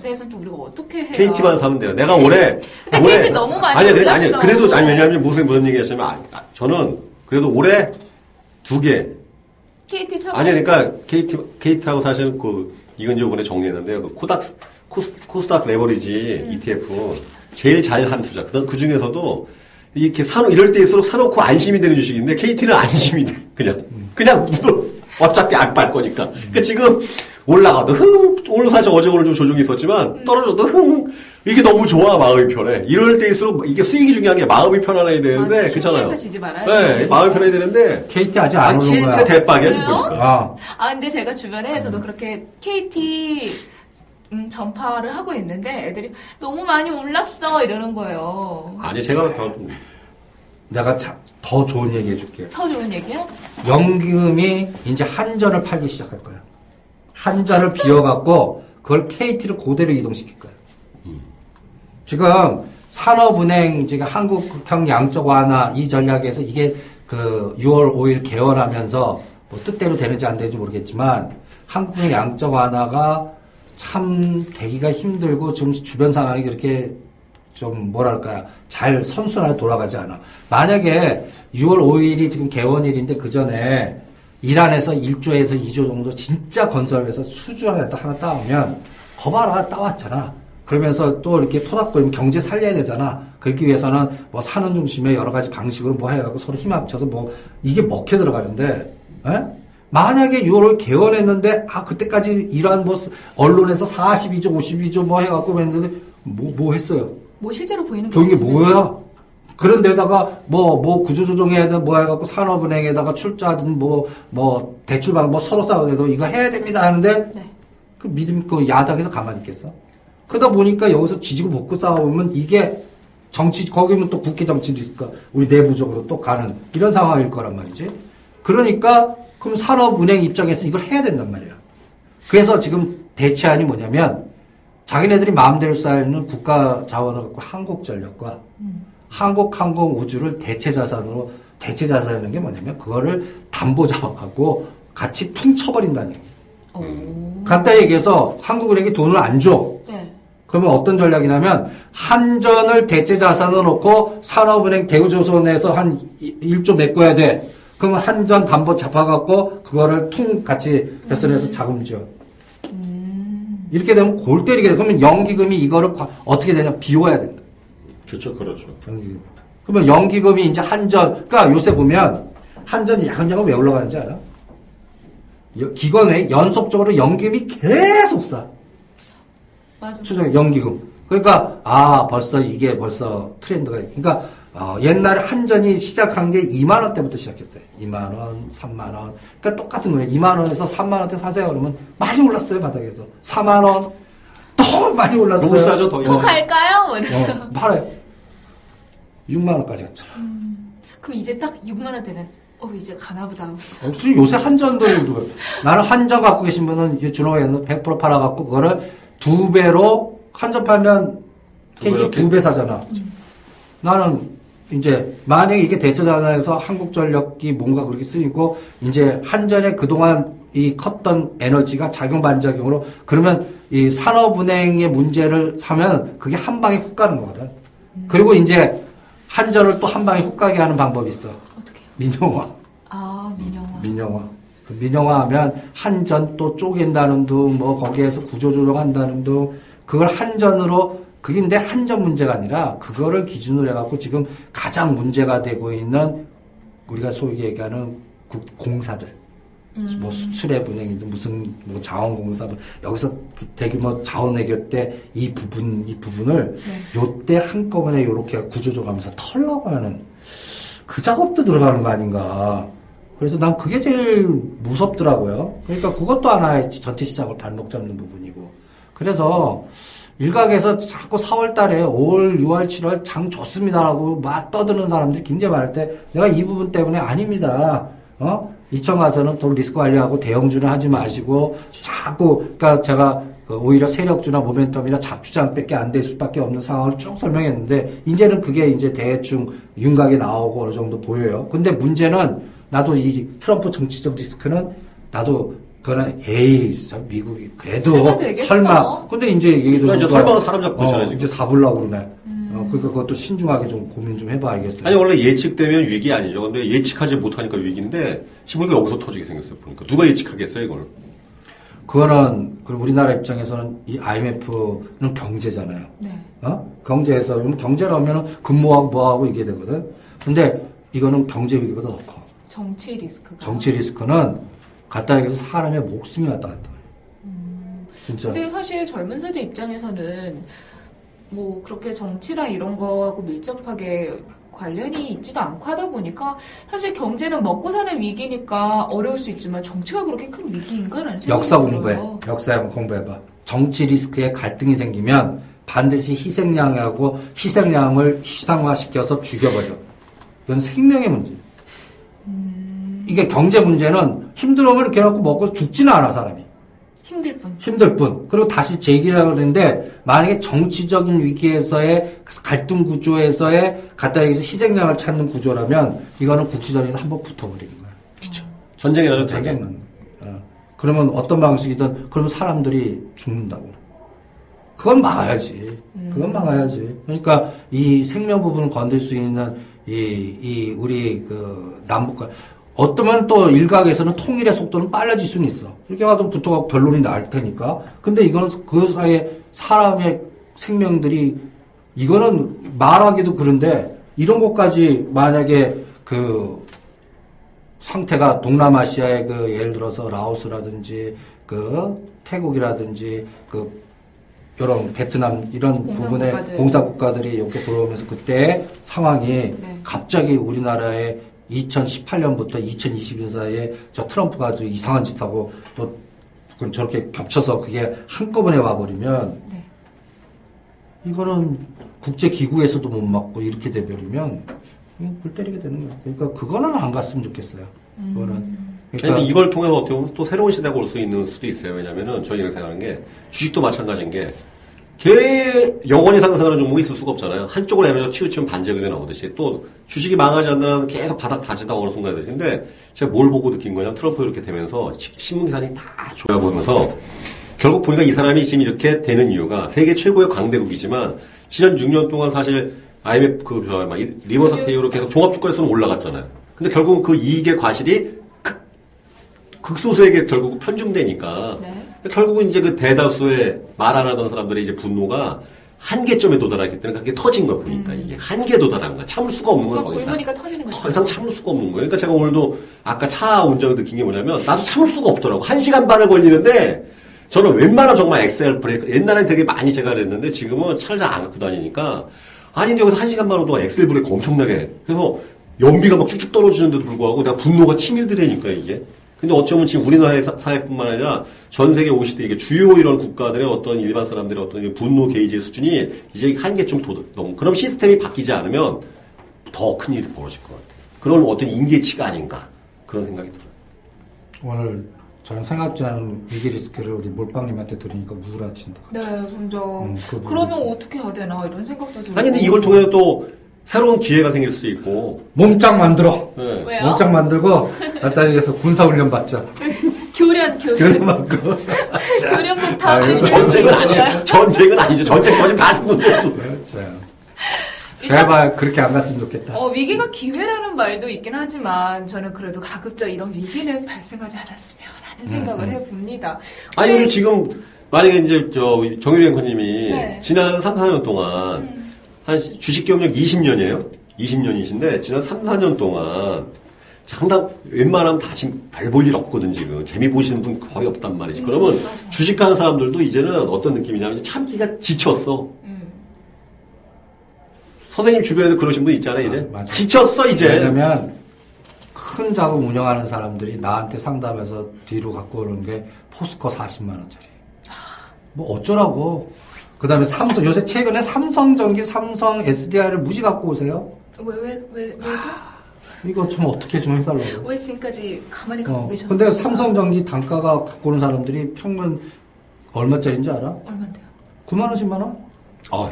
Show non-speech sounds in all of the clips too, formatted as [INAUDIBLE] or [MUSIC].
장사에선 좀 우리가 어떻게 해요? KT만 사면 돼요. 내가 올해 근데 KT 너무 많이 아니 그래 아니. 그래도 아니 왜냐하면 무슨 무슨 얘기하시면 아, 아, 저는 그래도 올해 두 개. KT 참 아니 그러니까 KT KT하고 사실 그 이건 이번에 정리했는데요. 그 코닥 코스, 코스닥 레버리지 음. ETF 제일 잘 한 투자. 그, 그 중에서도 이렇게 사놓 이럴 때일수록 사놓고 안심이 되는 주식인데 KT는 안심이 돼. 그냥 그냥 묻어. 어차피 안 빨 거니까. 그러니까 지금 올라가도 흥 오늘 사실 어제 오늘 좀 조정이 있었지만 떨어져도 흥 이게 너무 좋아 마음이 편해. 이럴 때일수록 이게 수익이 중요한 게 마음이 편안해야 되는데 맞아, 그렇잖아요. 지지 말아야 네. 마음이 편해야 되는데 KT 아직 아안 오는 KT가 거야. 대박이야 지금? 보니까. 아, 아 근데 제가 주변에 저도 그렇게 KT 음, 전파를 하고 있는데 애들이 너무 많이 올랐어 이러는 거예요. 아니 제가 더 내가 자- 더 좋은 얘기 해줄게. 더 좋은 얘기야? 연금이 이제 한전을 팔기 시작할 거야. 한전을 비워갖고 그걸 KT로 그대로 이동시킬 거야. 지금 산업은행 지금 한국형 양적 완화 이 전략에서 이게 그 6월 5일 개원하면서 뭐 뜻대로 되는지 안 되는지 모르겠지만 한국형 양적 완화가 참 되기가 힘들고 지금 주변 상황이 그렇게 좀 뭐랄까 잘 선순환에 돌아가지 않아. 만약에 6월 5일이 지금 개원일인데 그 전에 이란에서 1조에서 2조 정도 진짜 건설해서 수주 하나 하나 따오면 하나 따왔잖아. 그러면서 또 이렇게 토닥거리면 경제 살려야 되잖아. 그렇기 위해서는 뭐 산업 중심의 여러 가지 방식으로 뭐 해갖고 서로 힘 합쳐서 뭐 이게 먹혀 들어가는데, 에? 만약에 6월 개원했는데, 아, 그때까지 이러한 뭐 언론에서 42조, 52조 뭐 해갖고 했는데, 뭐, 뭐 했어요? 뭐 실제로 보이는 게 보인 게. 뭐야? 그런 데다가 뭐, 뭐 구조조정해야 돼, 뭐 해갖고 산업은행에다가 출자하든 뭐, 뭐 대출방 뭐 서로 싸우더라도 이거 해야 됩니다 하는데 네. 그 믿음, 그 야당에서 가만히 있겠어? 그러다 보니까 여기서 지지고 볶고 싸우면 이게 정치, 거기면 또 국회 정치도 있을까? 우리 내부적으로 또 가는 이런 상황일 거란 말이지. 그러니까 그럼 산업은행 입장에서 이걸 해야 된단 말이야. 그래서 지금 대체안이 뭐냐면 자기네들이 마음대로 쌓여있는 국가 자원을 갖고 한국전력과 한국항공우주를 대체 자산으로 대체 자산이라는 게 뭐냐면 그거를 담보 잡아갖고 같이 퉁 쳐버린다는 얘기. 오. 갖다 얘기해서 한국은행이 돈을 안 줘. 네. 그러면 어떤 전략이냐면 한전을 대체 자산으로 놓고 산업은행 대우조선에서 한 1조 메꿔야 돼. 그러면 한전 담보 잡아갖고 그거를 퉁 같이 배선해서 자금 지원. 이렇게 되면 골 때리게 돼. 그러면 연기금이 이거를 과- 어떻게 되냐 비워야 된다. 그렇죠, 그렇죠. 연기금. 그러면 연기금이 이제 한전, 그러니까 요새 보면 한전이 야금야금 왜 올라가는지 알아? 여- 기관에 연속적으로 연기금이 계속 싸. 맞아. 추정 연기금. 그러니까 아 벌써 이게 벌써 트렌드가 그러니까 어, 옛날에 한전이 시작한 게 2만 원 때부터 시작했어요. 2만 원, 3만 원. 그러니까 똑같은 거예요. 2만 원에서 3만 원대 사세요 그러면 많이 올랐어요 바닥에서. 4만 원. 더 많이 올랐어요. 너무 싸죠, 더. 더 갈까요? 뭐 이러면서. 어, 팔아요. 6만 원까지 갔잖아. 그럼 이제 딱 6만 원 되면 어 이제 가나 보다. 무슨 요새 한전도 나는 한전 갖고 계신 분은 준호가 100% 팔아 갖고 그거를 두 배로 한전 팔면 두 KT 배로 두배 사잖아. 나는 이제 만약에 이게 대처자산에서 한국전력이 뭔가 그렇게 쓰이고 이제 한전에 그동안 이 컸던 에너지가 작용 반작용으로 그러면 이 산업은행의 문제를 사면 그게 한 방에 훅 가는 거거든. 그리고 이제 한전을 또 한 방에 훅 가게 하는 방법이 있어. 어떻게요? 민영화. 아 민영화. 민영화. 그 민영화 하면 한전 또 쪼갠다는 둥, 뭐 거기에서 구조조정한다는 둥, 그걸 한전으로, 그게 근데 한전 문제가 아니라 그거를 기준으로 해갖고 지금 가장 문제가 되고 있는 우리가 소위 얘기하는 국- 공사들. 뭐 수출의 분야이든 무슨 뭐 자원공사 여기서 그 대규모 자원외교 때이 부분 이 부분을 요때 한꺼번에 요렇게 구조조정하면서 털라고 하는 그 작업도 들어가는 거 아닌가. 그래서 난 그게 제일 무섭더라고요. 그러니까 그것도 하나의 전체 시장을 발목 잡는 부분이고. 그래서 일각에서 자꾸 4월 달에 5월, 6월, 7월 장 좋습니다라고 막 떠드는 사람들이 굉장히 많을 때 내가 이 부분 때문에 아닙니다. 어? 이천 가서는 돈 리스크 관리하고 대형주는 하지 마시고 자꾸 그러니까 제가 그 오히려 세력주나 모멘텀이나 잡주장밖에 안 될 수밖에 없는 상황을 쭉 설명했는데 이제는 그게 이제 대충 윤곽이 나오고 어느 정도 보여요. 근데 문제는 나도 이 트럼프 정치적 리스크는 나도 그거는 에이 저 미국이 그래도 설마? 설마 근데 이제 얘기도 그러니까 이제 설마가 사람 잡고 있잖아요, 어. 이제 사불라고 그러네. 어, 그러니까 그것도 신중하게 좀 고민 좀 해봐야겠어요. 아니 원래 예측되면 위기 아니죠. 근데 예측하지 못하니까 위기인데 이게 여기서 터지게 생겼어요. 보니까 누가 예측하겠어요 이걸? 그거는 그 우리나라 입장에서는 이 IMF는 경제잖아요. 네. 어? 경제에서 그럼 경제라면은 근무하고 뭐하고 이게 되거든. 근데 이거는 경제 위기보다 더 커. 정치 리스크가. 정치 리스크는 갖다 얘기해서 사람의 목숨이 왔다 갔다. 진짜. 근데 사실 젊은 세대 입장에서는 뭐 그렇게 정치랑 이런 거하고 밀접하게 관련이 있지도 않고 하다 보니까 사실 경제는 먹고 사는 위기니까 어려울 수 있지만 정치가 그렇게 큰 위기인가라는 생각이 역사 들어요. 공부해. 역사 한번 공부해봐. 정치 리스크에 갈등이 생기면 반드시 희생양하고 희생양을 희상화시켜서 죽여버려. 이건 생명의 문제. 이게 경제 문제는 힘들으면 이렇게 해갖고 먹고 죽지는 않아, 사람이. 힘들 뿐. 힘들 뿐. 그리고 다시 재기라고 그러는데, 만약에 정치적인 위기에서의 그 갈등 구조에서의 갖다 여기서 희생양을 찾는 구조라면, 이거는 국지전이 한번 붙어버리는 거야. 전쟁이라도 전쟁. 어. 그러면 어떤 방식이든 그러면 사람들이 죽는다고. 그건 막아야지. 그건 막아야지. 그러니까 이 생명 부분을 건들 수 있는 이, 이 우리 그 남북과 어떠면 또 일각에서는 통일의 속도는 빨라질 수는 있어. 이렇게 가도 붙어갖고 결론이 날 테니까. 근데 이거는 그 사이에 사람의 생명들이 이거는 말하기도 그런데 이런 것까지 만약에 그 상태가 동남아시아의 그 예를 들어서 라오스라든지 그 태국이라든지 그 이런 베트남 이런 부분의. 공사국가들이 이렇게 들어오면서 그때 상황이 네. 갑자기 우리나라에 2018년부터 2020년 사이에 저 트럼프가 아주 이상한 짓 하고 또 그건 저렇게 겹쳐서 그게 한꺼번에 와버리면 네. 이거는 국제 기구에서도 못 막고 이렇게 돼버리면 이거 불 때리게 되는 거야. 그러니까 그거는 안 갔으면 좋겠어요. 그거는 근데 그러니까 이걸 통해서 어떻게 보면 또 새로운 시대가 올 수 있는 수도 있어요. 왜냐면은 저희 이렇게 생각하는 게 주식도 마찬가지인 게 개, 영원히 상승하는 종목이 있을 수가 없잖아요. 한쪽으로 에너지가 치우치면 반제가 나오듯이 또 주식이 망하지 않는 한 계속 바닥 다진다고 어느 순간에 근데 제가 뭘 보고 느낀 거냐면 트럼프 이렇게 되면서 시- 신문기사들이 다 좋아 보면서 결국 보니까 이 사람이 지금 이렇게 되는 이유가 세계 최고의 강대국이지만 지난 6년 동안 사실 IMF 그, 저, 막, 이- 리먼 사태 이후로 계속 종합주가에서는 올라갔잖아요. 근데 결국은 그 이익의 과실이 극, 극소수에게 결국 편중되니까. 네. 결국은 이제 그 대다수의 말 안 하던 사람들의 이제 분노가 한계점에 도달했기 때문에 그게 터진 거 보니까 이게 한계에 도달한 거야. 참을 수가 없는 거야, 더 이상. 터지는 거죠. 더 이상 참을 수가 없는 거예요. 그러니까 제가 오늘도 아까 차 운전을 느낀 게 뭐냐면 나도 참을 수가 없더라고. 한 시간 반을 걸리는데 저는 웬만하면 정말 엑셀 브레이크 옛날엔 되게 많이 제가 그랬는데 지금은 차를 잘 안 갖고 다니니까 아니 여기서 한 시간 동안 엑셀 브레이크 엄청나게 그래서 연비가 막 쭉쭉 떨어지는데도 불구하고 내가 분노가 치밀드라니까 이게 근데 어쩌면 지금 우리나라의 사- 사회뿐만 아니라 전 세계 50대 이게 주요 이런 국가들의 어떤 일반 사람들의 어떤 이 분노 게이지 수준이 이제 한계점 도 넘. 그럼 시스템이 바뀌지 않으면 더 큰 일이 벌어질 것 같아요. 그런 어떤 임계치가 아닌가 그런 생각이 들어요. 오늘 저는 생각지 않은 위기 리스크를 우리 몰빵님한테 들으니까 우울해진다. 네, 점점. 음, 그 그러면. 어떻게 해야 되나 이런 생각도 들고. 아니 근데 이걸 통해서 또 새로운 기회가 생길 수도 있고. 몸짱 만들어. 네. 왜요? 몸짱 만들고 갖다 여기서 군사 훈련 받자. [LAUGHS] 교련, 교련. 교련 받고. 교련복 다 아유, 주고. 전쟁은 아니야. 전쟁은 아니죠. 전쟁 터지면 다 죽는. 자. 제발 그렇게 안 갔으면 좋겠다. 어, 위기가 기회라는 말도 있긴 하지만 저는 그래도 가급적 이런 위기는 발생하지 않았으면 하는 생각을 음, 해봅니다. 아니 근데 지금 만약에 이제 저 정유리 앵커님이 네. 지난 3, 4년 동안 한 주식 경력 20년이에요. 20년이신데 지난 3, 4년 동안 상당 웬만하면 다 지금 별 볼 일 없거든 지금 재미 보시는 분 거의 없단 말이지. 그러면 음, 맞아. 주식하는 사람들도 이제는 어떤 느낌이냐면 이제 참기가 지쳤어. 음. 선생님 주변에도 그러신 분 있잖아요 이제 아. 지쳤어 이제. 왜냐면 큰 자금 운영하는 사람들이 나한테 상담해서 뒤로 갖고 오는 게 포스코 40만 원짜리. 뭐 어쩌라고? 그 다음에 삼성 요새 최근에 삼성전기, 삼성 SDI를 무지 갖고 오세요. 왜 왜 왜 왜죠? 이거 좀 어떻게 좀 해달라고. 왜 지금까지 가만히 갖고 어, 계셨어요? 근데 삼성전기 단가가 갖고 오는 사람들이 평균 얼마짜리인지 알아? 얼마인데요? 9만 원, 10만 원? 아휴.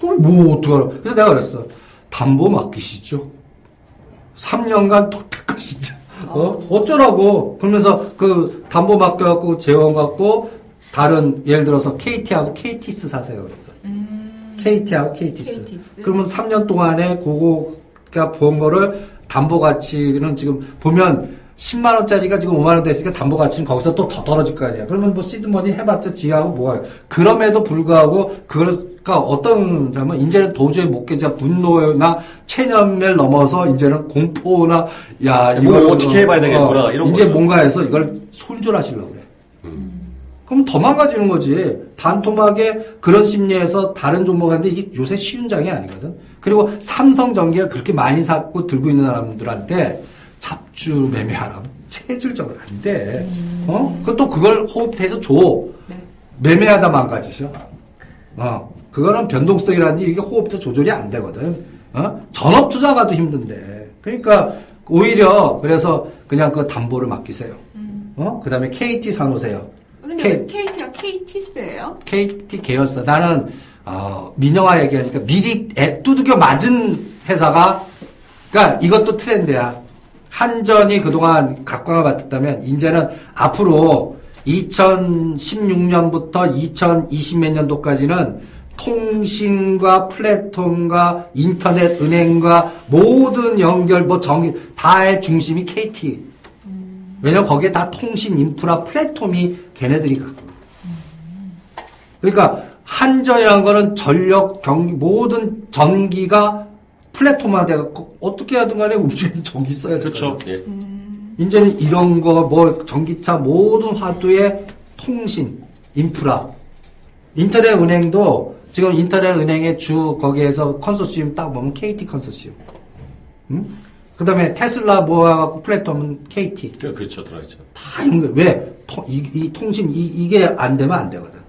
그걸 뭐 어떡하라. 그래서 내가 그랬어. 담보 맡기시죠. 3년간 도택 것이죠. 어? 어쩌라고. 그러면서 그 담보 맡겨갖고 재원 갖고 다른 예를 들어서 KT하고 KT스 사세요. 그랬어. 음. KT하고 KT스. KT스. 그러면 3년 동안에 그거가 본 거를 담보 가치는 지금 보면 10만 원짜리가 지금 5만 원 됐으니까 담보 가치는 거기서 또 더 떨어질 거 아니야. 그러면 뭐 시드머니 해봤자 지하고 뭐가 그럼에도 불구하고 그러니까 어떤 자면 이제는 도저히 못 견자 분노나 체념을 넘어서 이제는 공포나 야뭘 이걸 어떻게 해봐야 되겠구나, 이런 이제 거죠. 뭔가 해서 이걸 손절하시려고 그래. 음. 그럼 더 망가지는 거지. 반토막에 그런 심리에서 다른 종목한테 이게 요새 쉬운 장이 아니거든. 그리고 삼성전기가 그렇게 많이 샀고 들고 있는 사람들한테 잡주 매매하라면 체질적으로 안 돼. 어? 그것도 그걸 호흡해서 줘. 네. 매매하다 망가지셔. 어. 그거는 변동성이라든지 이게 호흡도 조절이 안 되거든. 어? 전업 투자가도 힘든데. 그러니까 오히려 그래서 그냥 그 담보를 맡기세요. 음. 어? 그 다음에 KT 사놓으세요. 근데 K- 왜 KT랑 KT스예요? KT 계열사. 나는, 어, 민영화 얘기하니까 미리 애 두들겨 맞은 회사가, 그니까 이것도 트렌드야. 한전이 그동안 각광을 받았다면, 이제는 앞으로 2016년부터 2020몇 년도까지는 통신과 플랫폼과 인터넷 은행과 모든 연결, 뭐 전기, 다의 중심이 KT. 왜냐면 거기에 다 통신 인프라 플랫폼이 걔네들이 갖고. 그러니까 한전이라는 거는 전력 경기 모든 전기가 플랫폼화 돼갖고 어떻게 하든 간에 움직이는 [LAUGHS] 전기 써야 돼. 그렇죠. 예. 이제는 이런 거 뭐 전기차 모든 화두의 통신 인프라 인터넷 은행도 지금 인터넷 은행의 주 거기에서 컨소시엄 딱 보면 KT 컨소시엄. 응? 그 다음에 테슬라 모아갖고 플랫폼은 KT. 그- 그렇죠. 들어있죠. 다 연결. 왜? 통- 이, 이 통신, 이, 이게 안 되면 안 되거든.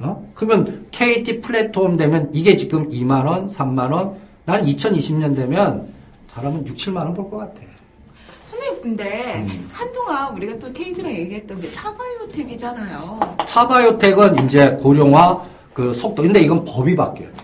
어? 그러면 KT 플랫폼 되면 이게 지금 2만원, 3만원, 나는 2020년 되면 잘하면 6, 7만원 벌 것 같아. 선생님 근데 음. 한동안 우리가 또 KT랑 얘기했던 게 차바이오텍이잖아요. 차바이오텍은 이제 고령화 그 속도. 근데 이건 법이 바뀌어야 돼.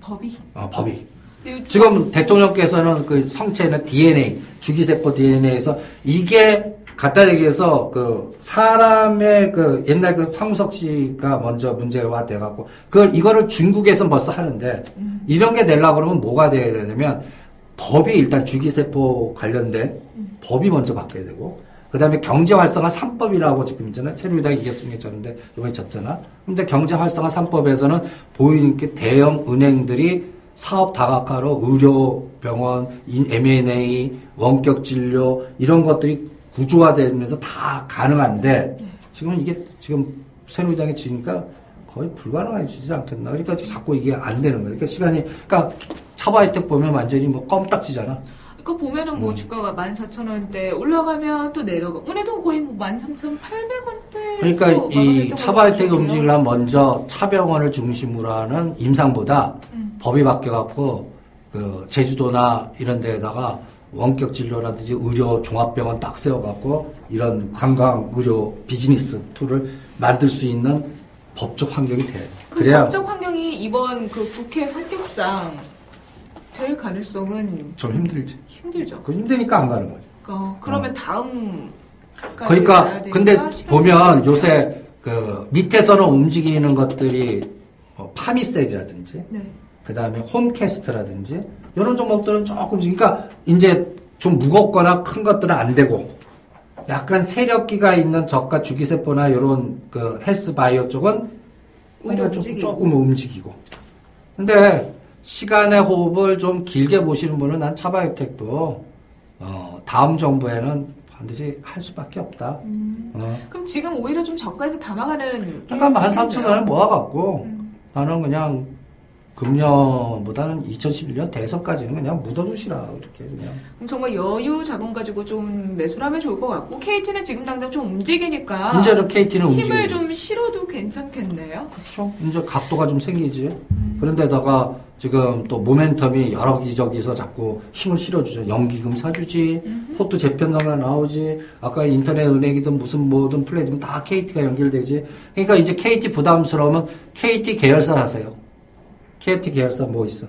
법이. 어, 법이. 요즘 지금 대통령께서는 그 성체는 DNA, 주기세포 DNA에서 이게 갖다 얘기해서 그 사람의 그 옛날 그 황우석 씨가 먼저 문제가 돼갖고 그걸 이거를 중국에서 벌써 하는데 이런 게 되려고 그러면 뭐가 돼야 되냐면 법이 일단 주기세포 관련된 법이 먼저 바뀌어야 되고 그 다음에 경제 활성화 3법이라고 지금 있잖아요. 새누리당이 이겼으면 졌는데 이번에 졌잖아. 근데 경제 활성화 3법에서는 보이는 게 대형 은행들이 사업 다각화로 의료, 병원, 인- M&A, 원격 진료 이런 것들이 구조화되면서 다 가능한데 지금 이게 지금 새누리당이 지니까 거의 불가능해지지 않겠나. 그러니까 자꾸 이게 안 되는 거예요. 그러니까 시간이 그러니까 차바이텍 보면 완전히 뭐 껌딱지잖아. 이거 보면은 뭐 음. 주가가 14,000원대 올라가면 또 내려가. 오늘도 거의 뭐 13,800원대. 그러니까 이 차바이텍 움직이려면 먼저 차병원을 중심으로 하는 임상보다 음. 법이 바뀌어갖고 그 제주도나 이런 데에다가 원격 진료라든지 의료 종합병원 딱 세워갖고 이런 관광 의료 비즈니스 tool을 만들 수 있는 법적 환경이 돼. 그 그래야 법적 환경이 이번 그 국회 성격상 될 가능성은 좀 힘들지. 힘들죠. 그 힘드니까 안 가는 거죠. 그러니까 그러면 다음 그러니까 근데 보면 요새 그 밑에서는 움직이는 것들이 뭐 파미셀이라든지 네. 그 다음에 홈캐스트라든지 이런 종목들은 조금 그러니까 이제 좀 무겁거나 큰 것들은 안 되고 약간 세력기가 있는 저가 주기세포나 이런 그 헬스 바이오 쪽은 오히려 좀. 조금 움직이고 근데 시간의 호흡을 좀 길게 보시는 분은 난 차바이오텍도 어, 다음 정부에는 반드시 할 수밖에 없다. 음. 어. 그럼 지금 오히려 좀 저가에서 담아가는. 잠깐 13,000원을 모아갖고 음. 나는 그냥 금년보다는 2011년 대선까지는 그냥 묻어두시라 이렇게 그냥. 그럼 정말 여유 자금 가지고 좀 매수를 하면 좋을 것 같고 KT는 지금 당장 좀 움직이니까 문제는 KT는 힘을 움직여. 좀 실어도 괜찮겠네요. 그렇죠. 이제 각도가 좀 생기지. 그런데다가 지금 또 모멘텀이 여러 기저기서 자꾸 힘을 실어주죠. 연기금 사주지, 포트 재편상가 나오지, 아까 인터넷 은행이든 무슨 뭐든 플레이든 다 KT가 연결되지. 그러니까 이제 KT 부담스러우면 KT 계열사 하세요. KT 계열사 뭐 있어?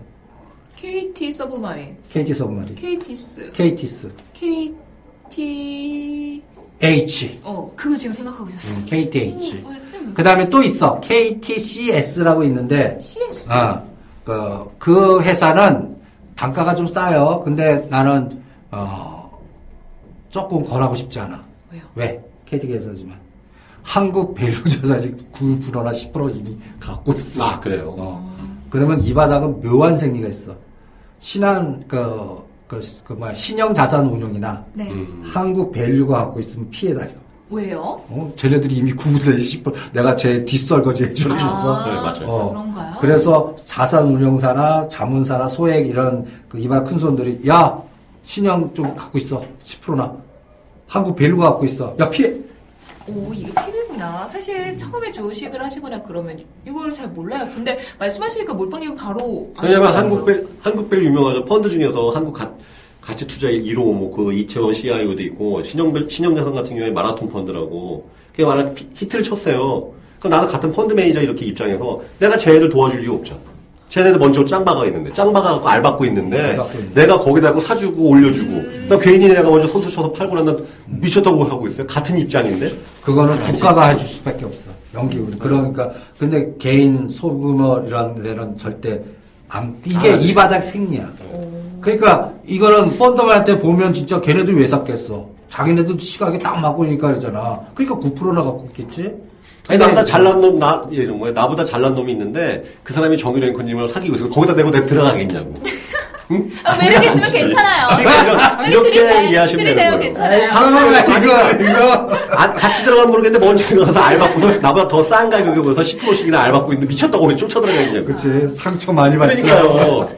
KT 서브마린, KT 서브마리, KT스, KT스, KT H, 어 그거 지금 생각하고 있었어. 음, KTH. 어, 좀그 다음에 또 있어. KTCS라고 있는데, CS. 아, 그, 그 회사는 단가가 좀 싸요. 근데 나는, 어, 조금 권하고 싶지 않아. 왜요? 왜? KT 회사지만. 한국 밸류 자산이 9%나 10% 이미 갖고 있어. 아, 그래요? 어. 그러면 이 바닥은 묘한 생리가 있어. 신한, 그, 그, 그 뭐야, 신영 자산 운용이나 네. 음. 한국 밸류가 갖고 있으면 피해 다녀. 왜요? 어? 쟤네들이 이미 9분의 10% 내가 제 뒷설거지 해줘줬어. 아, 네, 맞아요. 어. 그런가요? 그래서 자산 운용사나 자문사나 소액 이런 그 이마 큰 손들이 야 신영 쪽이 갖고 있어 10%나 한국 밸류가 갖고 있어 야 피해 오, 이게 팁이구나. 사실 처음에 주식을 하시거나 그러면 이걸 잘 몰라요. 근데 말씀하시니까 몰빵님은 바로 왜냐면. 한국밸, 한국밸 유명하죠. 펀드 중에서 한국 가, 가치 투자 1호, 뭐, 그, 이채원 CIO도 있고, 신영밸, 신영자산 같은 경우에 마라톤 펀드라고, 그게 만약 히- 히트를 쳤어요. 그럼 나는 같은 펀드 매니저 이렇게 입장에서 내가 쟤네들 도와줄 이유 없잖아. 쟤네들 먼저 짱박아 있는데, 짱박아 갖고 알 박고 있는데. 내가 거기다 갖고 사주고 올려주고, 나 괜히 내가 먼저 선수 쳐서 팔고 난 다음 미쳤다고 하고 있어요. 같은 입장인데. 그거는 국가가 해줄 수밖에 없어. 연기금 그러니까 근데 개인 소규모 이런 데는 절대 안 이게 아, 네. 이 바닥 생리야. 그러니까 이거는 펀더맨한테 보면 진짜 걔네들 왜 샀겠어? 자기네들 시각에 딱 맞고 니까 그러잖아. 그러니까 9%나 갖고 있겠지 아니, 나보다 잘난 놈, 나, 이런 거야. 나보다 잘난 놈이 있는데, 그 사람이 정유라 앵커님을 사귀고 있어. 거기다 대고 내가 들어가겠냐고. 아, 매력 있으면 괜찮아요. 그러니까 이런- 이렇게 이해하시면 되는 거예요. 괜찮아요. 아, 이거 이거 아, 같이 들어가면 모르겠는데 먼저 들어가서 알 받고서 나보다 더 싼 가격에 보서 10%씩이나 알 받고 있는데 미쳤다고 왜 쫓아들어가겠냐고. 그치 상처 많이 받지 그러니까요.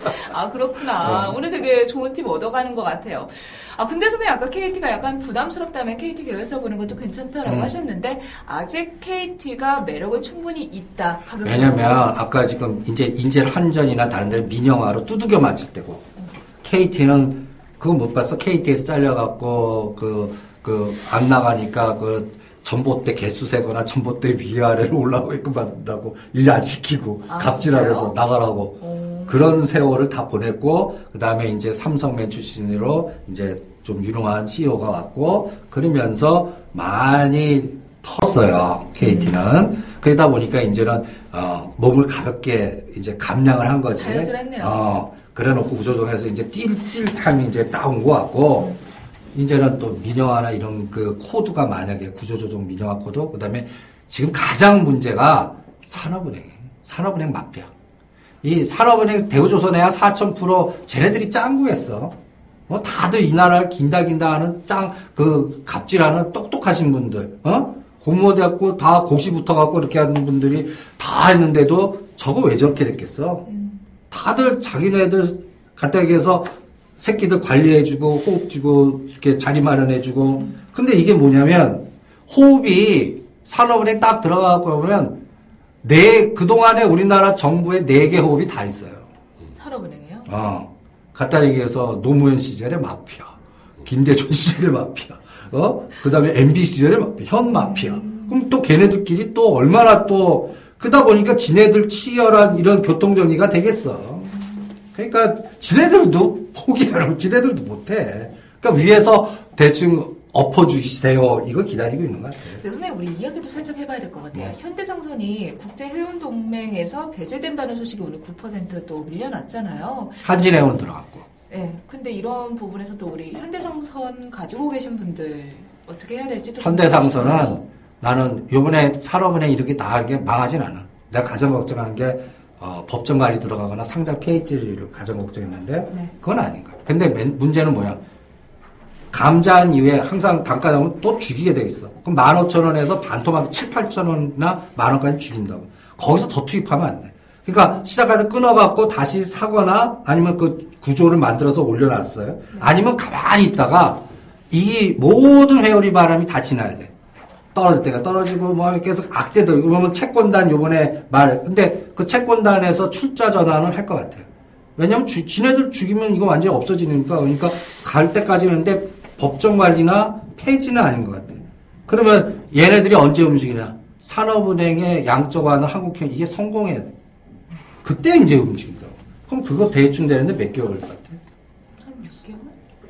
아, 그렇구나. 오늘 되게 좋은 팁 얻어가는 것 같아요. 아, 근데 선생님 아까 KT가 약간 부담스럽다면 KT 계열사 보는 것도 괜찮다라고 음. 하셨는데, 아직 KT가 매력은 충분히 있다. 가격적으로. 왜냐면 아까 지금 이제 인제 환전이나 다른 데는 민영화로 두들겨 맞을 때고 KT는 그거 못 봤어 KT에서 잘려갖고 그 그 안 나가니까 그 전봇대 개수 세거나 전봇대 위아래로 올라오게끔 만든다고 일 안 시키고 아, 갑질하면서? 나가라고 오. 그런 세월을 다 보냈고 그 다음에 이제 삼성맨 출신으로 이제 좀 유능한 CEO가 왔고 그러면서 많이 텄어요 KT는 그러다 보니까 이제는 어, 몸을 가볍게 이제 감량을 한 거지. 자연스레 했네요. 어, 그래놓고 구조조정해서 이제 뛸뛸 타임이 이제 딱온것 같고 이제는 또 민영화나 이런 그 코드가 만약에 구조조정 민영화 코드 그다음에 지금 가장 문제가 산업은행 산업은행 마피아. 이 산업은행 대우조선해야 4,000% 쟤네들이 짱구했어. 뭐 다들 이 나라를 긴다 긴다 하는 짱 그 갑질하는 똑똑하신 분들, 어? 공모되고 다 고시 붙어갖고 이렇게 하는 분들이 다 했는데도 저거 왜 저렇게 됐겠어? 다들 자기네들 얘기해서 새끼들 관리해주고 호흡 주고 이렇게 자리 마련해주고 근데 이게 뭐냐면 호흡이 산업은행 딱 들어가고 보면 네 그동안에 우리나라 정부의 네 개 호흡이 다 있어요. 산업은행이요? 어. 갖다 얘기해서 노무현 시절의 마피아, 김대중 [LAUGHS] 시절의 마피아, 어? 그 다음에 MB 시절의 마피아, 현 마피아. 그럼 또 걔네들끼리 또 얼마나 또, 그러다 보니까 지네들 치열한 이런 교통정리가 되겠어. 그러니까 지네들도 포기하라고 지네들도 못해. 그러니까 위에서 대충 엎어주세요. 이거 기다리고 있는 것 같아요. 네, 선생님 우리 이야기도 살짝 해봐야 될 것 같아요. 네. 현대상선이 국제해운동맹에서 배제된다는 소식이 오늘 9%또 밀려났잖아요. 한진해운 들어갔고. 네, 근데 이런 부분에서 또 우리 현대상선 가지고 계신 분들 어떻게 해야 될지 또 현대상선은 궁금하시고요. 나는 요번에 산업은행 이렇게 다한게 망하진 않아. 내가 가장 걱정한 게 어, 법정 관리 들어가거나 상장 폐해지를 가장 걱정했는데 네. 그건 아닌가. 근데 맨- 문제는 뭐야? 감자한 이후에 항상 단가 나오면 또 죽이게 돼 있어. 그럼 15,000원에서 반토막 7, 8,000원이나 만 원까지 죽인다고. 거기서 더 투입하면 안 돼. 그러니까 시작하다 끊어갖고 다시 사거나 아니면 그 구조를 만들어서 올려놨어요. 아니면 가만히 있다가 이 모든 회오리 바람이 다 지나야 돼. 떨어질 때가 떨어지고 뭐 계속 악재들 그러면 채권단 요번에 말 근데 그 채권단에서 출자 전환을 할 것 같아요. 왜냐면 주, 지네들 죽이면 이거 완전히 없어지니까 그러니까 갈 때까지는 근데 법정 관리나 폐지는 아닌 것 같아요. 그러면 얘네들이 언제 움직이냐? 산업은행의 양적 완화 한국형 이게 성공해야 돼. 그때 이제 움직인다고. 그럼 그거 대충 되는데 몇 개월 걸릴 것 같아요? 한 6개월?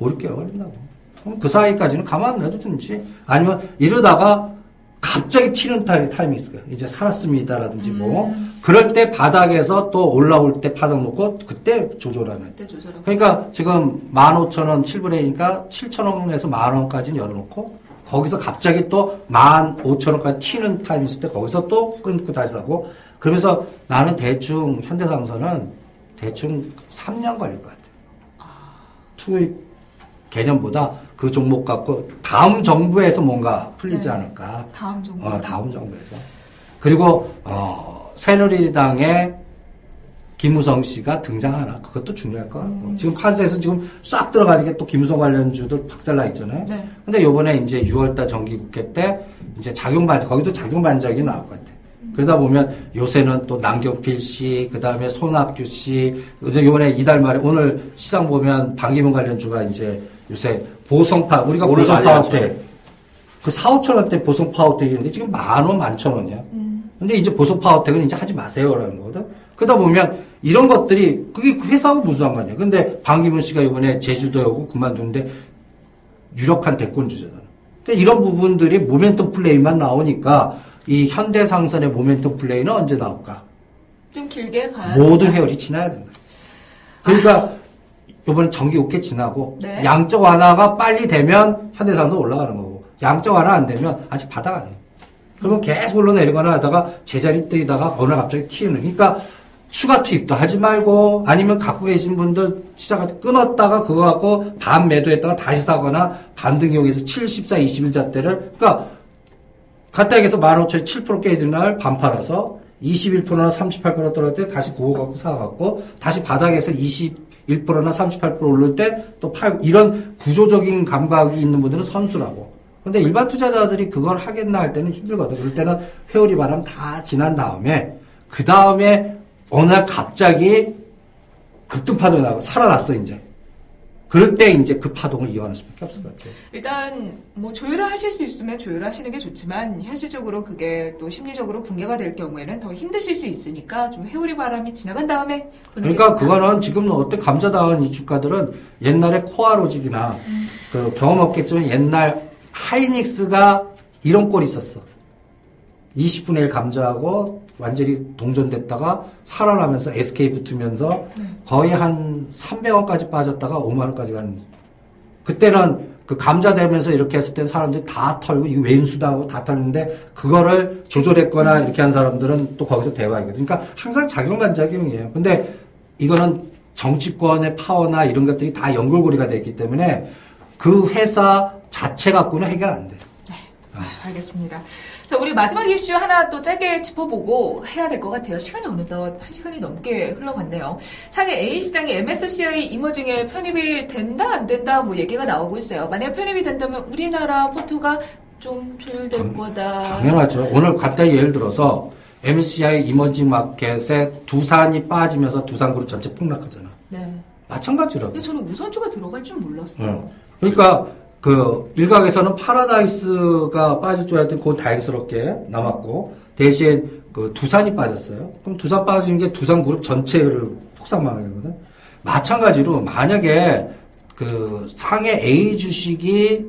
5, 6개월 걸린다고. 그럼 그 사이까지는 가만 놔두든지 아니면 이러다가 갑자기 튀는 타임이 있을 거야. 이제 살았습니다라든지 뭐. 그럴 때 바닥에서 또 올라올 때 파동 놓고 그때 조절하면. 그때 조절하고. 그러니까 지금 15,000원 7분의니까 7,000원에서 만원까지는 열어놓고 거기서 갑자기 또 15,000원까지 튀는 타임이 있을 때 거기서 또 끊고 다시 하고 그러면서 나는 대충 현대상선은 대충 3년 걸릴 것 같아요. 투입 개념보다 그 종목 갖고 다음 정부에서 뭔가 풀리지 네. 않을까. 다음 정도. 어, 다음 정부에서. 그리고, 어, 새누리당의 김우성 씨가 등장하나. 그것도 중요할 것 같고. 음. 지금 판세에서 지금 싹 들어가는 게 또 김우성 관련 주들 박살나 있잖아요. 네. 근데 요번에 이제 6월달 정기국회 때 이제 작용반, 거기도 작용반작이 나올 것 같아요. 그러다 보면 요새는 또 남경필 씨, 그 다음에 손학규 씨, 요번에 이달 말에 오늘 시장 보면 방기문 관련 주가 이제 요새 보성파, 우리가 보성파. 때그 4, 5천 원대 보성 파워텍인데 지금 만 원, 만천 원이야. 음. 근데 이제 보성 파워텍은 이제 하지 마세요라는 거거든. 그러다 보면 이런 것들이 그게 그 회사하고 무슨 상관이야. 근데 방기문 씨가 이번에 제주도에 오고 그만두는데 유력한 대권 주자잖아. 그러니까 이런 부분들이 모멘텀 플레이만 나오니까 이 현대 상선의 모멘텀 플레이는 언제 나올까? 좀 길게 봐야 모든. 회열이 지나야 된다. 그러니까 이번에 정기 5개 지나고 네. 양적 완화가 빨리 되면 현대 상선 올라가는 거고 양적 완화 안 되면 아직 바닥 아니에요. 그러면 계속 올라내리거나 하다가 제자리 뜨이다가 어느 날 갑자기 튀는. 그러니까 추가 투입도 하지 말고 아니면 갖고 계신 분들 시작 끊었다가 그거 갖고 반 매도했다가 다시 사거나 반등 이용해서 7, 14, 21자대를 그러니까 갖다 얘기해서 15,000에 7% 깨지는 날 반팔아서 21%나 38% 떨어질 때 다시 그거 갖고 사갖고 다시 바닥에서 21%나 38% 오를 때 또 팔고 이런 구조적인 감각이 있는 분들은 선수라고. 근데 일반 투자자들이 그걸 하겠나 할 때는 힘들거든. 그럴 때는 회오리 바람 다 지난 다음에 그 다음에 어느 날 갑자기 급등파동이 나고 살아났어 이제. 그럴 때 이제 그 파동을 이어가는 수밖에 없을 것 같아요. 일단 뭐 조율을 하실 수 있으면 조율을 하시는 게 좋지만 현실적으로 그게 또 심리적으로 붕괴가 될 경우에는 더 힘드실 수 있으니까 좀 회오리 바람이 지나간 다음에 그러니까. 그거는 지금 어때 감자다운 이 주가들은 옛날에 코아로직이나 그 경험 없겠지만 옛날 하이닉스가 이런 꼴이 있었어. 20분의 1 감자하고 완전히 동전됐다가 살아나면서 SK 붙으면서 네. 거의 한 300원까지 빠졌다가 5만원까지 간. 그때는 그 감자 되면서 이렇게 했을 땐 사람들이 다 털고 이거 왼수다 하고 다 털는데 그거를 조절했거나 이렇게 한 사람들은 또 거기서 대박이거든. 그러니까 항상 작용반작용이에요. 근데 이거는 정치권의 파워나 이런 것들이 다 연결고리가 됐기 때문에 그 회사 자체 갖고는 해결 안 돼. 아, 알겠습니다. 자, 우리 마지막 이슈 하나 또 짧게 짚어보고 해야 될 것 같아요. 시간이 어느덧 한 시간이 넘게 흘러갔네요. 상해 A 시장이 MSCI 이머징에 편입이 된다 안 된다 뭐 얘기가 나오고 있어요. 만약 편입이 된다면 우리나라 포트가 좀 조율될 당- 거다. 당연하죠. 오늘 간단히 예를 들어서 MCI 이머징 마켓에 두산이 빠지면서 두산그룹 전체 폭락하잖아. 네. 마찬가지라고. 근데 저는 우선주가 들어갈 줄 몰랐어요. 어. 그러니까 그 일각에서는 파라다이스가 빠질 줄 알았더니 그건 다행스럽게 남았고 대신 그 두산이 빠졌어요. 그럼 두산 빠지는 게 두산 그룹 전체를 폭삭망하거든. 마찬가지로 만약에 그 상해 A 주식이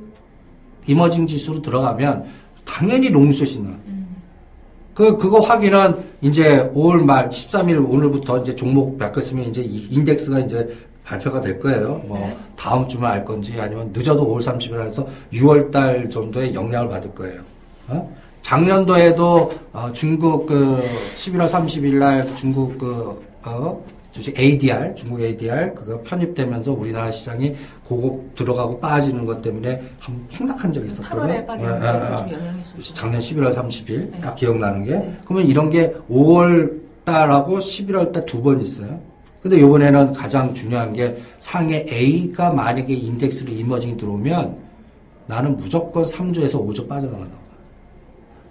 이머징 지수로 들어가면 당연히 롱숏이 나. 그, 그거 확인은 이제 5월 말 13일 오늘부터 이제 종목 바뀌었으면 이제 이 인덱스가 이제 발표가 될 거예요. 뭐 네. 다음 주면 알 건지 아니면 늦어도 5월 30일 에서 6월 달 정도의 영향을 받을 거예요. 어? 작년도에도 어, 중국 그 11월 30일 날 중국 그 어, 주식 ADR, 중국 ADR 그거 편입되면서 우리나라 시장이 고급 들어가고 빠지는 것 때문에 한 폭락한 적이 있었거든요. 8월에 빠지는 예, 예, 게 예. 좀 영향이 있었죠. 작년 11월 30일 네. 딱 기억나는 게 네. 그러면 이런 게 5월 달하고 11월 달 두 번 있어요. 근데 요번에는 가장 중요한 게 상해 A가 만약에 인덱스로 이머징이 들어오면 나는 무조건 3조에서 5조 빠져나간다.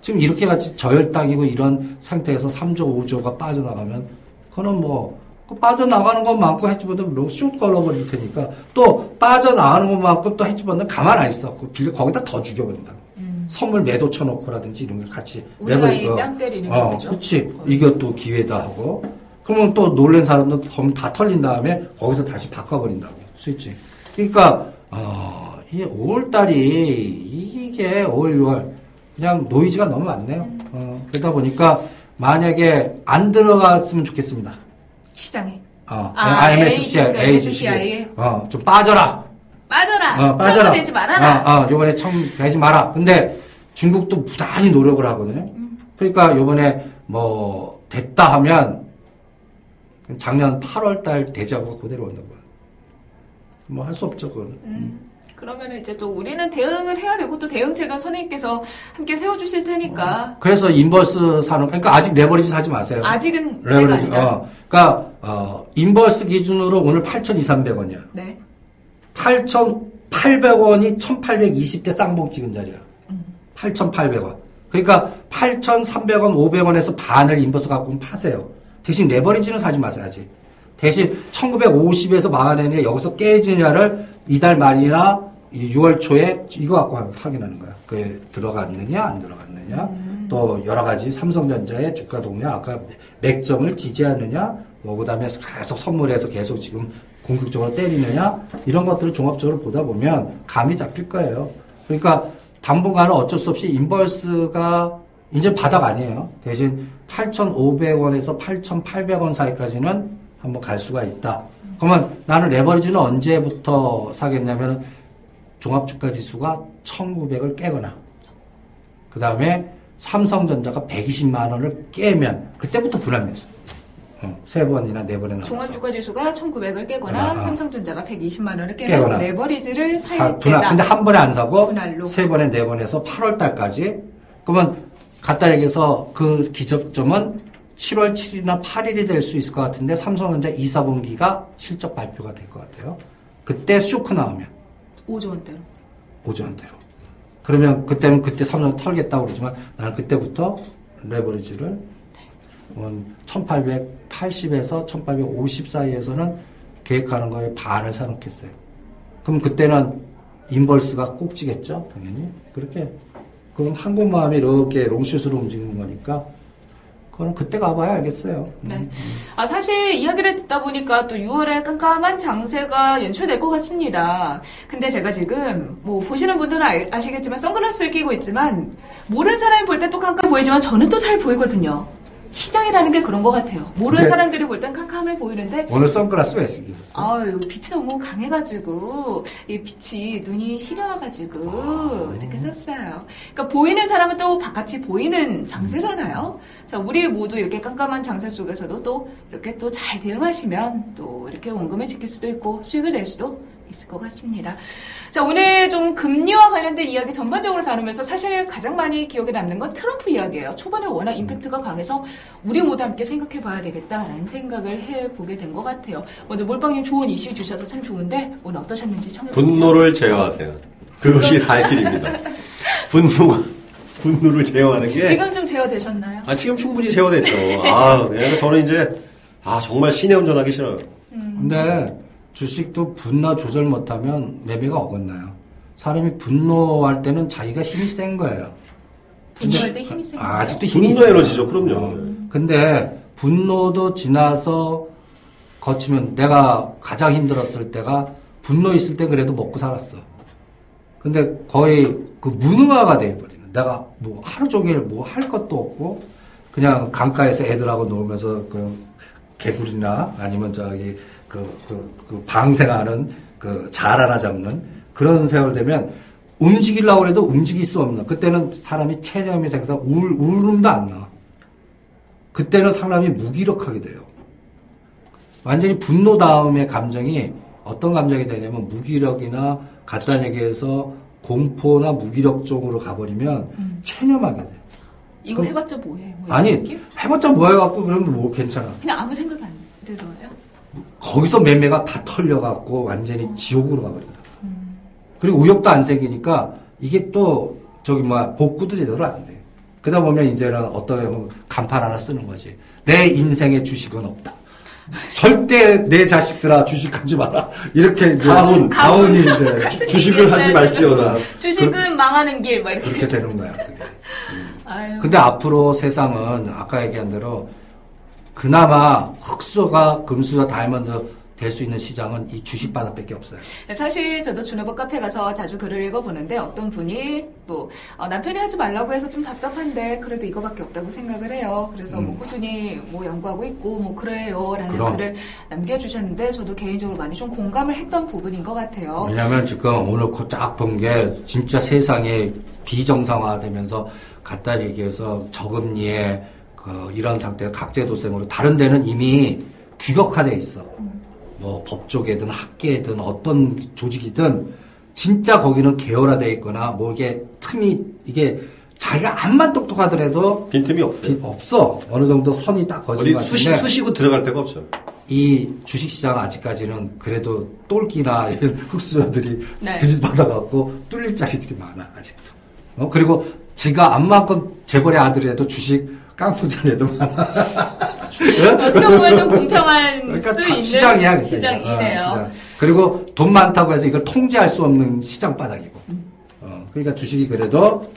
지금 이렇게 같이 저혈당이고 이런 상태에서 3조, 5조가 빠져나가면 그거는 뭐, 그 빠져나가는 것만큼 헤지펀드는 숏 걸어버릴 테니까 또 빠져나가는 것만큼 또 헤지펀드는 가만 안 있어. 그 빌려 거기다 더 죽여버린다. 음. 선물 매도 쳐놓고라든지 이런 걸 같이 우리나라에 매번, 뺨 때리는 어, 거죠. 그렇지. 이게 또 기회다 하고. 그러면 또 놀란 사람도 덤- 다 털린 다음에 거기서 다시 바꿔버린다고. 스위치. 그러니까, 어, 이게 5월 달이, 이게 5월, 6월, 그냥 노이즈가 너무 많네요. 어, 그러다 보니까 만약에 안 들어갔으면 좋겠습니다. 시장에 어, 아, MSCI, AGCI, AGCI. 어, 좀 빠져라. 빠져라. 어, 빠져라. 되지 말아라. 어, 어, 요번에 청 되지 마라. 근데 중국도 부단히 노력을 하거든요. 그러니까 요번에 뭐 됐다 하면 작년 8월 달 대자보가 그대로 온다고. 뭐 할 수 없죠, 그건. 음. 그러면 이제 또 우리는 대응을 해야 되고 또 대응책은 선생님께서 함께 세워주실 테니까 그래서 인버스 사는 그러니까 아직 레버리지 사지 마세요. 아직은 레버리지. 어. 그러니까 어, 인버스 기준으로 오늘 8,200원이야. 네. 8,800원이 1,820대 쌍봉 찍은 자리야. 8,800원. 그러니까 8,300원, 500원에서 반을 인버스 갖고 파세요. 대신 레버리지는 사지 마세요, 아직. 대신 1950에서 막아내느냐, 여기서 깨지냐를 이달 말이나 6월 초에 이거 갖고 확인하는 거야. 그게 들어갔느냐, 안 들어갔느냐. 또 여러 가지 삼성전자의 주가 동향, 아까 맥점을 지지하느냐, 뭐, 그 다음에 계속 선물해서 계속 지금 공격적으로 때리느냐, 이런 것들을 종합적으로 보다 보면 감이 잡힐 거예요. 그러니까 당분간은 어쩔 수 없이 인버스가 이제 바닥 아니에요. 대신 8,500원에서 8,800원 사이까지는 한번 갈 수가 있다. 그러면 나는 레버리지는 언제부터 사겠냐면 종합주가 지수가 1,900을 깨거나 그 다음에 삼성전자가 120만 원을 깨면 그때부터 불안해서 어, 세 번이나 네 번에 나와서 종합주가지수가 1,900을 깨거나 아, 아. 삼성전자가 120만 원을 깨면 깨거나. 레버리지를 사- 사야 분할, 된다. 근데 한 번에 안 사고 분할로. 세 번에 네 번에서 8월 달까지 그러면 갖다 얘기해서 그 기접점은 7월 7일이나 8일이 될 수 있을 것 같은데 삼성전자 2, 4분기가 실적 발표가 될 것 같아요. 그때 쇼크 나오면 5조 원대로. 오전대로. 그러면 그때는 그때 삼성 털겠다고 그러지만 나는 그때부터 레버리지를 1880에서 1850 사이에서는 계획하는 거에 반을 사놓겠어요. 그럼 그때는 인버스가 꼭지겠죠, 당연히. 그렇게. 그럼 한국 마음이 이렇게 롱슛으로 움직이는 거니까, 그거는 그때 가봐야 알겠어요. 음. 네. 아, 사실 이야기를 듣다 보니까 또 6월에 깜깜한 장세가 연출될 것 같습니다. 근데 제가 지금 뭐 보시는 분들은 알- 아시겠지만 선글라스를 끼고 있지만 모르는 사람이 볼 때 또 깜깜 보이지만 저는 또 잘 보이거든요. 시장이라는 게 그런 것 같아요. 모르는 네. 사람들이 볼땐 깜깜해 보이는데 오늘 선글라스 왜 쓰기 아유 빛이 너무 강해가지고 이 빛이 눈이 시려와가지고 아. 이렇게 썼어요. 그러니까 보이는 사람은 또 바깥이 보이는 장세잖아요. 자 우리 모두 이렇게 깜깜한 장세 속에서도 또 이렇게 또 잘 대응하시면 또 이렇게 원금을 지킬 수도 있고 수익을 낼 수도 있을 것 같습니다. 자 오늘 좀 금리와 관련된 이야기 전반적으로 다루면서 사실 가장 많이 기억에 남는 건 트럼프 이야기예요. 초반에 워낙 임팩트가 강해서 우리 모두 함께 생각해 봐야 되겠다라는 생각을 해 보게 된 것 같아요. 먼저 몰빵님 좋은 이슈 주셔서 참 좋은데 오늘 어떠셨는지 청해볼게요. 분노를 제어하세요. 그것이 살 길입니다. 분노가 분노를 제어하는 게 지금 좀 제어되셨나요? 아, 지금 충분히 제어됐죠. 아, 왜냐면 저는 이제, 아, 정말 시내 운전하기 싫어요. 근데 주식도 분노 조절 못하면 매매가 어긋나요. 사람이 분노할 때는 자기가 힘이 센 거예요. 분노할 때 힘이 센 아, 거예요? 아직도 힘이 분노. 에너지죠, 그럼요. 어. 근데 분노도 지나서 거치면 내가 가장 힘들었을 때가 분노 있을 때 그래도 먹고 살았어. 근데 거의 그 무능화가 돼버리는. 내가 뭐 하루 종일 뭐 할 것도 없고 그냥 강가에서 애들하고 놀면서 그 개구리나 아니면 저기 그, 그, 그 방생하는 그잘 하나 잡는 그런 세월 되면 움직이려고 해도 움직일 수 없는 그때는 사람이 체념이 돼서 울, 울음도 안 나와. 그때는 사람이 무기력하게 돼요. 완전히 분노 다음의 감정이 어떤 감정이 되냐면 무기력이나 간단히 얘기해서 공포나 무기력 쪽으로 가버리면 체념하게 돼요. 이거 그럼- 해봤자 뭐해? 뭐 아니 느낌? 해봤자 뭐해 갖고 그러면 뭐 괜찮아. 그냥 아무 생각 안 들어요. 거기서 매매가 다 털려갖고 완전히 지옥으로 가버린다. 음. 그리고 우욕도 안 생기니까 이게 또 저기 뭐야 복구도 제대로 안 돼. 그러다 보면 이제는 어떤 면 간판 하나 쓰는 거지. 내 인생에 주식은 없다. 절대 내 자식들아 주식하지 마라. 이렇게 이제 가훈, 가훈이 이제 주식을 하지 말지어다. 주식은 망하는 길, 막 이렇게. 그렇게 되는 거야. 아유. 근데 앞으로 세상은 아까 얘기한 대로 그나마 흑수가 금수저 다이아몬드 될 수 있는 시장은 이 주식 바닥밖에 없어요. 사실 저도 준호버 카페 가서 자주 글을 읽어보는데 어떤 분이 또 어, 남편이 하지 말라고 해서 좀 답답한데 그래도 이거밖에 없다고 생각을 해요. 그래서 뭐 음. 꾸준히 뭐 연구하고 있고 뭐 그래요라는 그럼. 글을 남겨주셨는데 저도 개인적으로 많이 좀 공감을 했던 부분인 것 같아요. 왜냐면 지금 오늘 쫙본게 진짜 세상이 비정상화되면서 갖다 얘기해서 저금리에 그 이런 상태가 각제도생으로 다른 데는 이미 규격화돼 있어. 뭐 법조계든 학계든 어떤 조직이든 진짜 거기는 계열화돼 있거나 뭐 이게 틈이 이게 자기가 암만 똑똑하더라도 빈틈이 없어요. 비- 없어 어느 정도 선이 딱 거진 것 수시, 같은데 수시고 들어갈 데가 없죠. 이 주식시장은 아직까지는 그래도 똘끼나 [LAUGHS] 이런 흑수저들이 네. 들이받아갖고 뚫릴 자리들이 많아 아직도. 어? 그리고 지가 안만큼 재벌의 아들이라도 주식 깡통장 애도 많아. 어떻게 보면 좀 공평한 그러니까 수 자- 있는 시장이야. 시장이네요. 어, 시장. 그리고 돈 많다고 해서 이걸 통제할 수 없는 시장 바닥이고. 어, 그러니까 주식이 그래도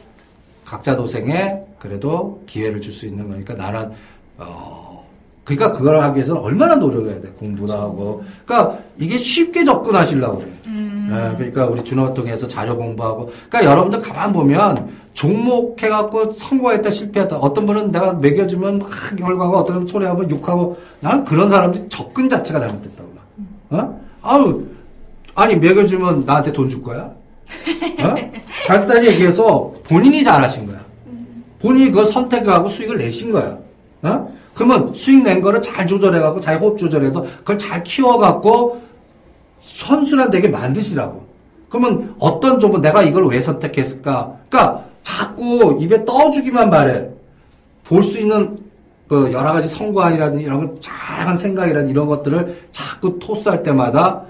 각자 도생에 그래도 기회를 줄 수 있는 거니까 나는 어 그러니까 그걸 하기 위해서는 얼마나 노력해야 돼 공부도 하고 그러니까 이게 쉽게 접근하시려고 그래. 음. 예, 그러니까 우리 준호통해서 자료 공부하고 그러니까 여러분들 가만 보면 종목 해갖고 성공했다 실패했다 어떤 분은 내가 매겨주면 막 결과가 어떤 분은 손해하면 욕하고 난 그런 사람들 접근 자체가 잘못됐다고 봐. 어? 아우 아니 매겨주면 나한테 돈 줄 거야? 어? 간단히 얘기해서 본인이 잘하신 거야. 본인이 그걸 선택하고 수익을 내신 거야. 어? 그러면 수익 낸 거를 잘 조절해갖고 잘 호흡 조절해서 그걸 잘 키워갖고 선순환 되게 만드시라고. 그러면 어떤 종목 내가 이걸 왜 선택했을까? 그러니까 자꾸 입에 떠주기만 말해. 볼 수 있는 그 여러 가지 성과이라든지 이런 거 잘한 생각이라든지 이런 것들을 자꾸 토스할 때마다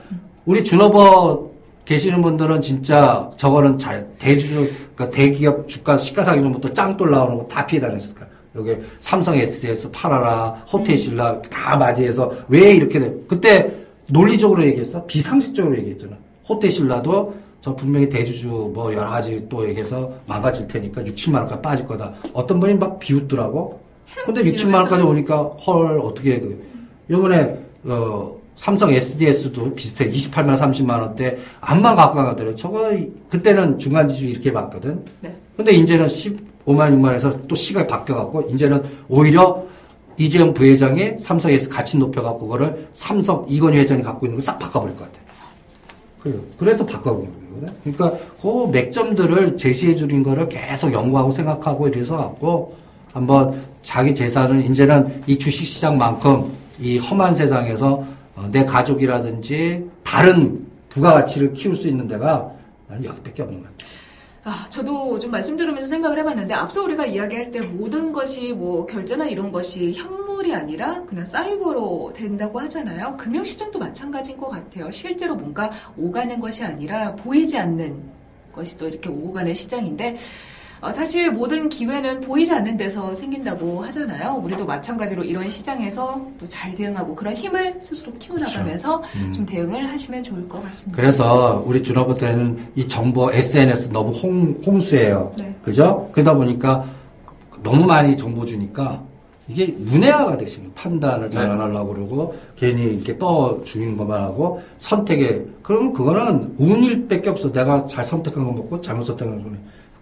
우리 준어버 계시는 분들은 진짜 저거는 잘 대주 그러니까 대기업 주가 시가상위 전부터 짱돌 나오는 거 다 피해 다녔을 거야. 여기 삼성 SDS 팔아라 호텔 신라 다 맞이해서 왜 이렇게 돼? 그때 논리적으로 얘기했어 비상식적으로 얘기했잖아. 호텔신라도 저 분명히 대주주 뭐 여러 가지 또 얘기해서 망가질 테니까 6, 7만 원까지 빠질 거다. 어떤 분이 막 비웃더라고. 근데 6, 7만 원까지 오니까 헐 어떻게 그 요번에 어 삼성 SDS도 비슷해 28만 30만 원대 암만 가까워가더래. 저거 그때는 중간 지수 이렇게 봤거든. 네. 근데 이제는 15만 6만에서 또 시각이 바뀌어 갖고 이제는 오히려 이재용 부회장이 삼성에서 가치 높여갖고 그거를 삼성 이건희 회장이 갖고 있는 거싹 바꿔버릴 것 같아. 그래요. 그래서 바꿔보는 거거든. 그러니까 그 맥점들을 제시해 주는 거를 계속 연구하고 생각하고 이래서 갖고 한번 자기 재산을 이제는 이 주식시장만큼 이 험한 세상에서 어, 내 가족이라든지 다른 부가가치를 키울 수 있는 데가 난 여기밖에 없는 것같 아. 아, 저도 좀 말씀 들으면서 생각을 해봤는데 앞서 우리가 이야기할 때 모든 것이 뭐 결제나 이런 것이 현물이 아니라 그냥 사이버로 된다고 하잖아요. 금융시장도 마찬가지인 것 같아요. 실제로 뭔가 오가는 것이 아니라 보이지 않는 것이 또 이렇게 오고 가는 시장인데 어, 사실 모든 기회는 보이지 않는 데서 생긴다고 하잖아요. 우리도 마찬가지로 이런 시장에서 또 잘 대응하고 그런 힘을 스스로 키워나가면서 음. 좀 대응을 하시면 좋을 것 같습니다. 그래서 우리 때는 이 정보 SNS 너무 홍, 홍수예요. 네. 그죠? 그러다 보니까 너무 많이 정보 주니까 이게 문해화가 되시는 거예요. 판단을 잘 네. 안 하려고 그러고 괜히 이렇게 떠 주는 것만 하고 선택에 그러면 그거는 운일 밖에 없어. 내가 잘 선택한 거 먹고 잘못 선택한 거네.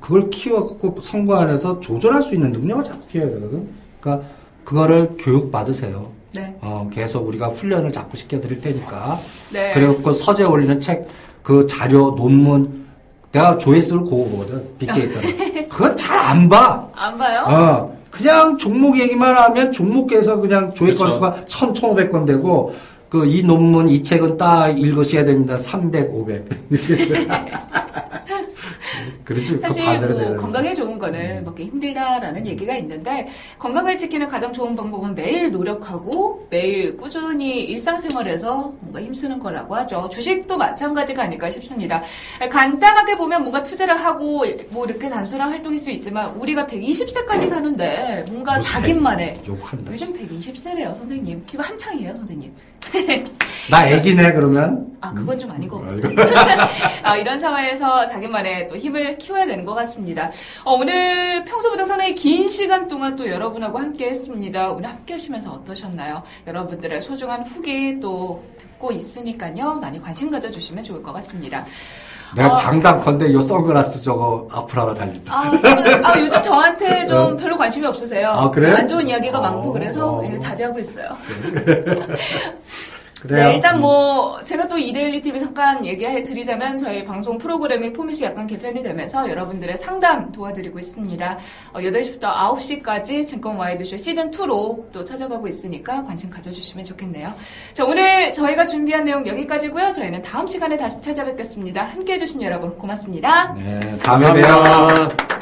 그걸 키워갖고 선거 안에서 조절할 수 있는 능력을 자꾸 키워야 되거든. 그러니까 그거를 교육 받으세요. 네. 어, 계속 우리가 훈련을 자꾸 시켜드릴 테니까. 네. 그리고 그 서재 올리는 책, 그 자료, 논문, 내가 조회수를 그거 보거든. 빅데이터로. [LAUGHS] 그건 잘 안 봐. 안 봐요? 어, 그냥 종목 얘기만 하면 종목에서 그냥 조회 그렇죠. 건수가 1000, 1500건 되고, 그 이 논문, 이 책은 딱 읽으셔야 됩니다. 300, 500. [LAUGHS] [LAUGHS] 그렇지. 그 사실 뭐 건강에 좋은 거는 먹기 힘들다라는 얘기가 있는데 건강을 지키는 가장 좋은 방법은 매일 노력하고 매일 꾸준히 일상생활에서 뭔가 힘쓰는 거라고 하죠. 주식도 마찬가지가 아닐까 싶습니다. 간단하게 보면 뭔가 투자를 하고 뭐 이렇게 단순한 활동일 수 있지만 우리가 120세까지 사는데 뭔가 자기만의 욕한다. 요즘 120세래요, 선생님. 키가 한창이에요, 선생님. [LAUGHS] 나 애기네 그러면. 아, 그건 좀 아니고. 음. [LAUGHS] 아, 이런 상황에서 자기만의 또 힘을 키워야 되는 것 같습니다. 어, 오늘 평소보다 상당히 긴 시간 동안 또 여러분하고 함께 했습니다. 오늘 함께 하시면서 어떠셨나요? 여러분들의 소중한 후기 또 듣고 있으니까요. 많이 관심 가져주시면 좋을 것 같습니다. 내가 어. 장담 건데 요 선글라스 저거 앞으로 하나 달린다. 아, 아, 요즘 저한테 좀 별로 관심이 없으세요. 아, 그래요? 안 좋은 이야기가 어, 많고 그래서 어. 예, 자제하고 있어요. [LAUGHS] 그래요. 네, 일단 뭐 제가 또 이데일리 TV 잠깐 얘기해 드리자면 저희 방송 프로그램이 포맷이 약간 개편이 되면서 여러분들의 상담 도와드리고 있습니다. 어, 8시부터 9시까지 증권 와이드쇼 시즌 2로 또 찾아가고 있으니까 관심 가져주시면 좋겠네요. 자, 오늘 저희가 준비한 내용 여기까지고요. 저희는 다음 시간에 다시 찾아뵙겠습니다. 함께 해주신 여러분 고맙습니다. 네, 다음에 봬요. 감사합니다.